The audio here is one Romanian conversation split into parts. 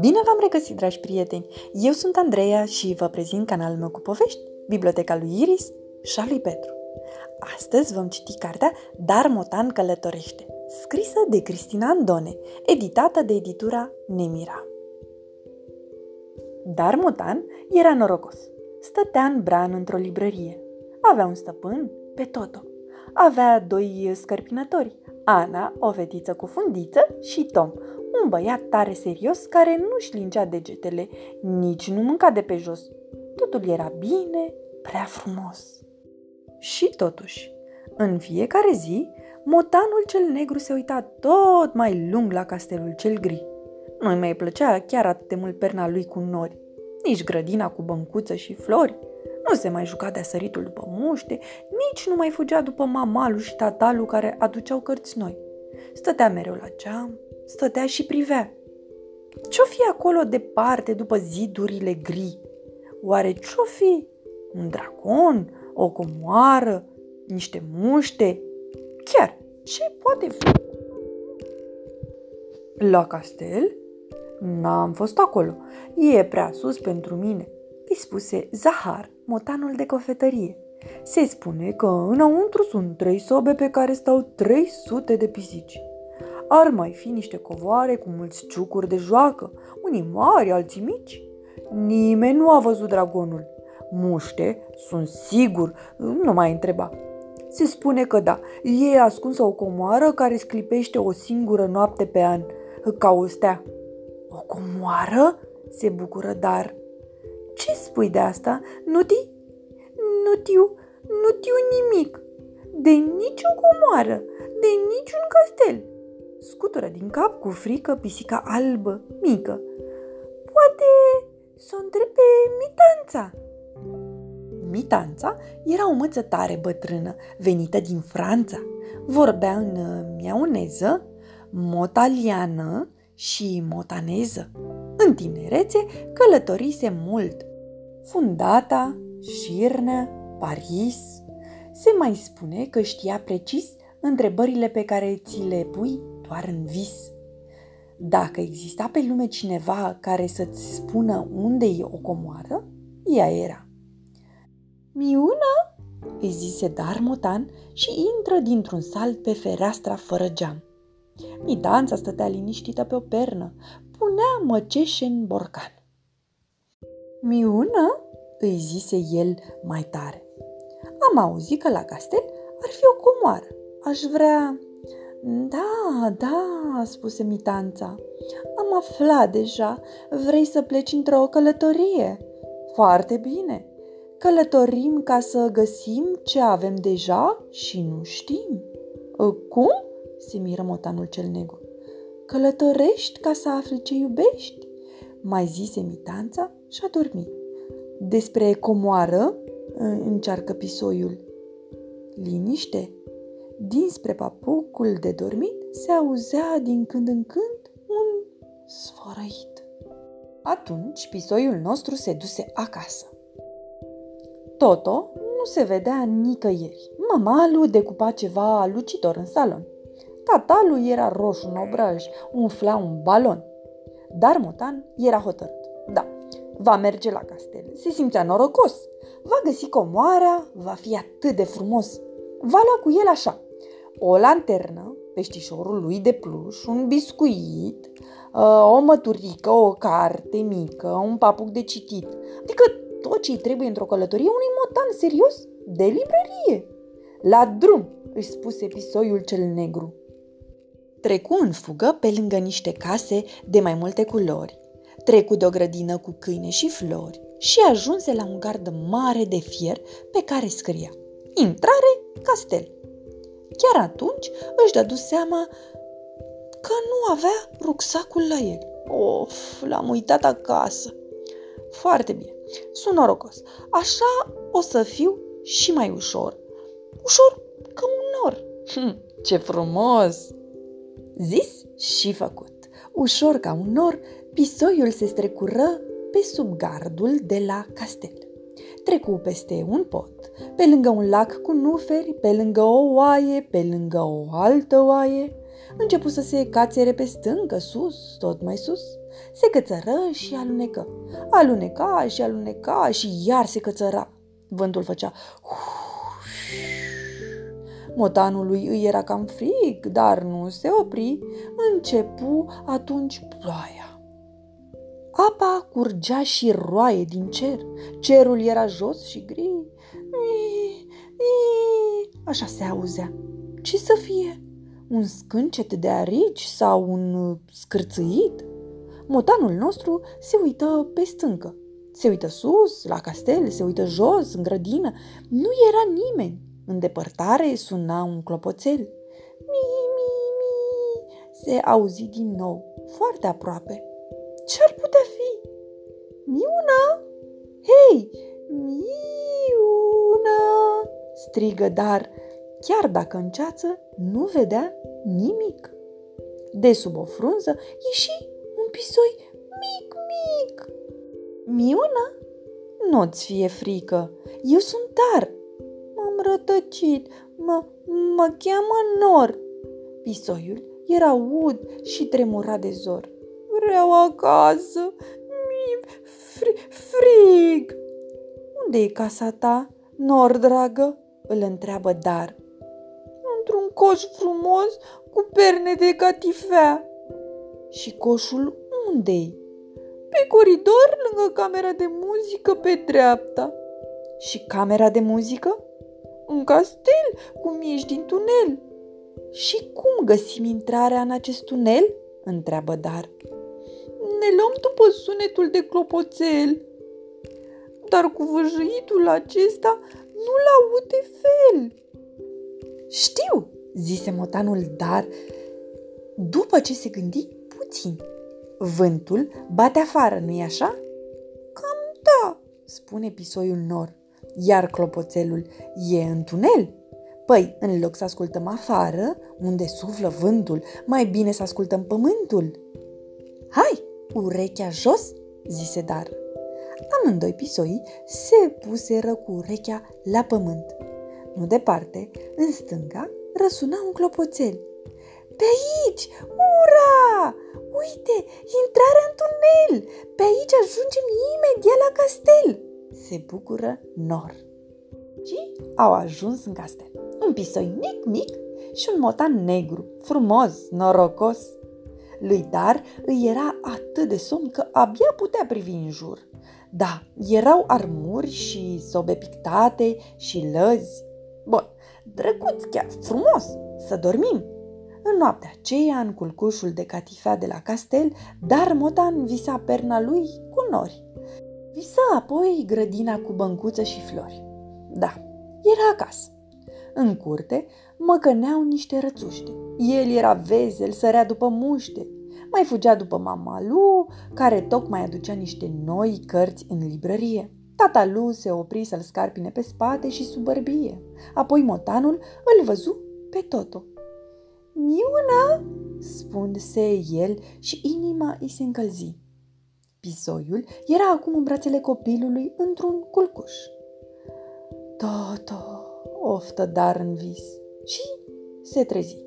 Bine v-am regăsit, dragi prieteni! Eu sunt Andreea și vă prezint canalul meu cu povești, Biblioteca lui Iris și a lui Petru. Astăzi vom citi cartea Dar Motan călătorește, scrisă de Cristina Andone, editată de editura Nemira. Dar Motan era norocos. Stătea în bran într-o librărie. Avea un stăpân pe Toto. Avea doi scărpinători, Ana, o fetiță cu fundiță, și Tom, un băiat tare serios care nu-și lingea degetele, nici nu mânca de pe jos. Totul era bine, prea frumos. Și totuși, în fiecare zi, motanul cel negru se uita tot mai lung la castelul cel gri. Nu-i mai plăcea chiar atât de mult perna lui cu nori, nici grădina cu băncuță și flori. Nu se mai juca de săritul după muște, nici nu mai fugea după mamalu și tatalu care aduceau cărți noi. Stătea mereu la geam, stătea și privea. Ce-o fi acolo departe după zidurile gri? Oare ce-o fi? Un dragon? O comoară? Niște muște? Chiar, ce poate fi? La castel? N-am fost acolo. E prea sus pentru mine, îi spuse Zahar, motanul de cofetărie. Se spune că înăuntru sunt trei sobe pe care stau 300 de pisici. Ar mai fi niște covoare cu mulți ciucuri de joacă, unii mari, alții mici. Nimeni nu a văzut dragonul. Muște, sunt sigur, nu mai întreba. Se spune că da, e ascunsă o comoară care sclipește o singură noapte pe an, ca o stea. O comoară? se bucură Dar. Ce spui de asta, Nuti? Nu tiu, nu tiu nimic. De nicio comoară, de niciun castel. Scutură din cap cu frică pisica albă, mică. Poate să o întreb pe Mitanța. Mitanța era o măță tare bătrână, venită din Franța. Vorbea în miauneză, motaliană și motaneză. În tinerețe călătorise mult. Fundata, Șirnea, Paris. Se mai spune că știa precis întrebările pe care ți le pui doar în vis. Dacă exista pe lume cineva care să-ți spună unde e o comoară, ea era. Miuna, îi zise Darmotan și intră dintr-un salt pe fereastra fără geam. Midanța stătea liniștită pe o pernă, punea măceșe în borcan. Miuna, îi zise el mai tare. Am auzit că la castel ar fi o comoară. Aș vrea... Da, da, spuse Mitanța. Am aflat deja. Vrei să pleci într-o călătorie? Foarte bine. Călătorim ca să găsim ce avem deja și nu știm. Ă, cum? se miră motanul cel negru. Călătorești ca să afli ce iubești? Mai zise Mitanța și a dormit. Despre comoară încearcă pisoiul. Liniște. Dinspre papucul de dormit se auzea din când în când un sfărăit. Atunci pisoiul nostru se duse acasă. Toto nu se vedea nicăieri. Mamalu decupa ceva lucitor în salon. Tatalu era roșu în obraj, umfla un balon. Dar Motan era hotărât. Da, va merge la castel. Se simțea norocos. Va găsi comoarea, va fi atât de frumos. Va lua cu el așa, o lanternă, peștișorul lui de pluș, un biscuit, uh, o măturică, o carte mică, un papuc de citit. Adică tot ce trebuie într-o călătorie unui motan serios de librărie. La drum, își spuse pisoiul cel negru. Trecu în fugă pe lângă niște case de mai multe culori. Trecu de o grădină cu câine și flori și ajunse la un gard mare de fier pe care scria Intrare, castel. Chiar atunci își dădu seama că nu avea rucsacul la el. Of, l-am uitat acasă. Foarte bine, sunt norocos. Așa o să fiu și mai ușor. Ușor ca un nor. Hm, ce frumos! Zis și făcut. Ușor ca un nor, pisoiul se strecură pe sub gardul de la castel. trecu peste un pod, pe lângă un lac cu nuferi, pe lângă o oaie, pe lângă o altă oaie. Începu să se cațere pe stâncă, sus, tot mai sus. Se cățără și alunecă. Aluneca și aluneca și iar se cățăra. Vântul făcea Motanului îi era cam frig, dar nu se opri. Începu atunci ploaia. Apa curgea și roaie din cer. Cerul era jos și gri. Așa se auzea. Ce să fie? Un scâncet de arici sau un scârțâit? Motanul nostru se uită pe stâncă. Se uită sus, la castel, se uită jos, în grădină. Nu era nimeni. În depărtare suna un clopoțel. Mi, mi, mi, se auzi din nou, foarte aproape. Ce-ar putea fi? Miuna? Hei, Miuna! strigă, dar chiar dacă în ceață nu vedea nimic. De sub o frunză ieși un pisoi mic, mic. Miuna? Nu-ți fie frică, eu sunt dar. M-am rătăcit, mă, mă cheamă Nor. Pisoiul era ud și tremura de zor. Vreau acasă, mi fri, frig. Unde e casa ta, Nor, dragă? îl întreabă Dar. Într-un coș frumos cu perne de catifea. Și coșul unde-i? Pe coridor, lângă camera de muzică, pe dreapta. Și camera de muzică? În castel, cum ești din tunel. Și cum găsim intrarea în acest tunel? întreabă Dar. Ne luăm după sunetul de clopoțel. Dar cu văjăitul acesta nu-l aud de fel. Știu, zise motanul Dar, după ce se gândi puțin. Vântul bate afară, nu-i așa? Cam da, spune pisoiul nor. Iar clopoțelul e în tunel. Păi, în loc să ascultăm afară, unde suflă vântul, mai bine să ascultăm pământul. Hai, urechea jos, zise Dar. Amândoi pisoi se puseră cu urechea la pământ. Nu departe, în stânga, răsuna un clopoțel. Pe aici! Ura! Uite, intrarea în tunel! Pe aici ajungem imediat la castel! Se bucură Nor. Și au ajuns în castel. Un pisoi mic, mic și un motan negru, frumos, norocos. Lui Dar îi era atât de somn că abia putea privi în jur. Da, erau armuri și sobe pictate și lăzi. Bun, drăguț chiar, frumos, să dormim. În noaptea aceea, în culcușul de catifea de la castel, dar Motan visa perna lui cu nori. Visa apoi grădina cu băncuță și flori. Da, era acasă. În curte măcăneau niște rățuște. El era vezel, sărea după muște. Mai fugea după mama lui, care tocmai aducea niște noi cărți în librărie. Tata lui se opri să-l scarpine pe spate și sub bărbie. Apoi motanul îl văzu pe Toto. Miuna, spuse el și inima îi se încălzi. Pisoiul era acum în brațele copilului într-un culcuș. Toto, oftă dar în vis și se trezi.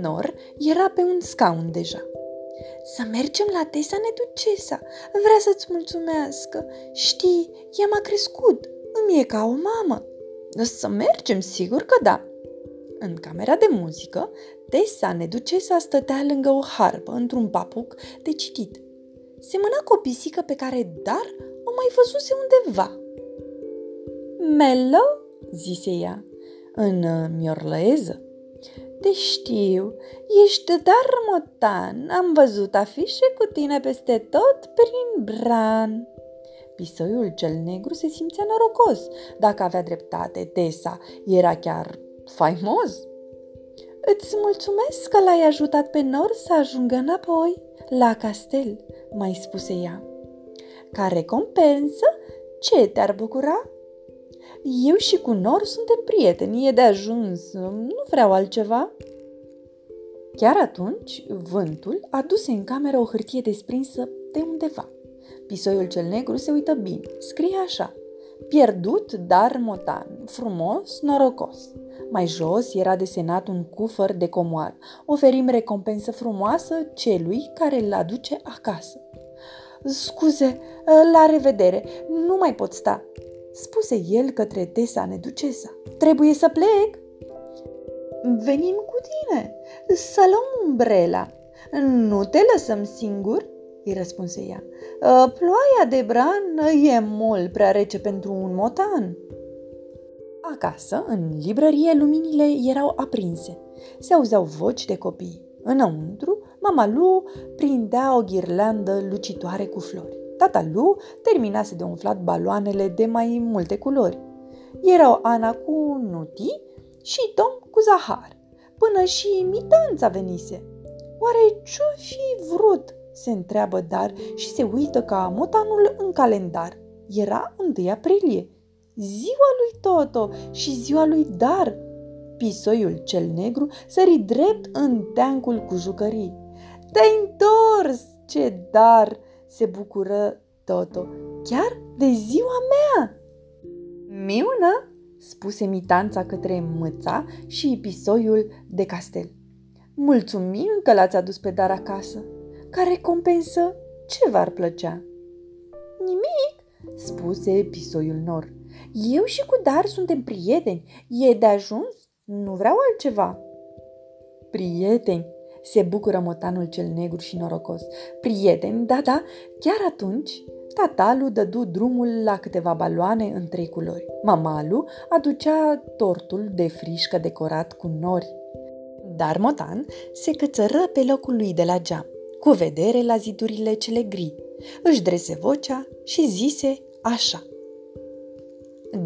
Nor era pe un scaun deja. Să mergem la Tesa Neducesa. Vrea să-ți mulțumească. Știi, ea m-a crescut. Îmi e ca o mamă. Să mergem, sigur că da. În camera de muzică, Tessa Neducesa stătea lângă o harpă, într-un papuc de citit. Semăna cu o pisică pe care Dar o mai văzuse undeva. Melo, zise ea, în uh, miorlăeză. Te știu, ești dar motan, am văzut afișe cu tine peste tot prin bran. Pisoiul cel negru se simțea norocos. Dacă avea dreptate, Tesa era chiar faimos. Îți mulțumesc că l-ai ajutat pe Nor să ajungă înapoi la castel, mai spuse ea. Ca recompensă, ce te-ar bucura? Eu și cu Nor suntem prieteni, e de ajuns, nu vreau altceva. Chiar atunci, vântul aduse în cameră o hârtie desprinsă de undeva. Pisoiul cel negru se uită bine. Scrie așa. Pierdut, dar motan, frumos, norocos. Mai jos era desenat un cufăr de comoară. Oferim recompensă frumoasă celui care îl aduce acasă. Scuze, la revedere, nu mai pot sta, spuse el către Tesa neducesa. Trebuie să plec. Venim cu tine, să luăm umbrela. Nu te lăsăm singur? îi răspunse ea. Ă, ploaia de bran e mult prea rece pentru un motan. Acasă, în librărie, luminile erau aprinse. Se auzeau voci de copii. Înăuntru, mama Lu prindea o ghirlandă lucitoare cu flori. Tata Lu terminase de umflat baloanele de mai multe culori. Erau Ana cu Nuti și Tom cu Zahar. Până și Mitanța venise. Oare ce-o fi vrut se întreabă Dar și se uită ca motanul în calendar. Era 1 aprilie, ziua lui Toto și ziua lui Dar. Pisoiul cel negru sări drept în teancul cu jucării. Te-ai întors, ce dar! se bucură Toto. Chiar de ziua mea! Miună, spuse mitanța către mâța și pisoiul de castel. Mulțumim că l-ați adus pe dar acasă. Ca recompensă, ce v-ar plăcea? Nimic, spuse pisoiul nor. Eu și cu Dar suntem prieteni. E de ajuns? Nu vreau altceva. Prieteni, se bucură motanul cel negru și norocos. Prieteni, da, da, chiar atunci Tatalu dădu drumul la câteva baloane în trei culori. Mamalu aducea tortul de frișcă decorat cu nori. Dar Motan se cățără pe locul lui de la geam cu vedere la zidurile cele gri. Își drese vocea și zise așa.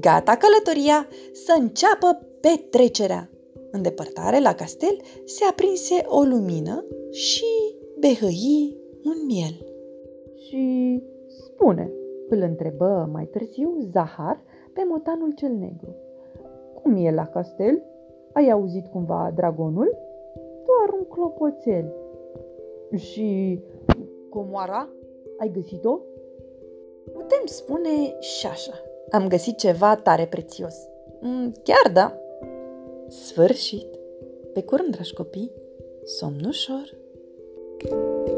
Gata călătoria, să înceapă petrecerea! În depărtare, la castel, se aprinse o lumină și behăi un miel. Și spune, îl întrebă mai târziu Zahar pe motanul cel negru. Cum e la castel? Ai auzit cumva dragonul? Doar un clopoțel, și comoara? Ai găsit-o? Putem spune și așa. Am găsit ceva tare prețios. Mm, chiar da. Sfârșit. Pe curând, dragi copii, somn ușor. thank you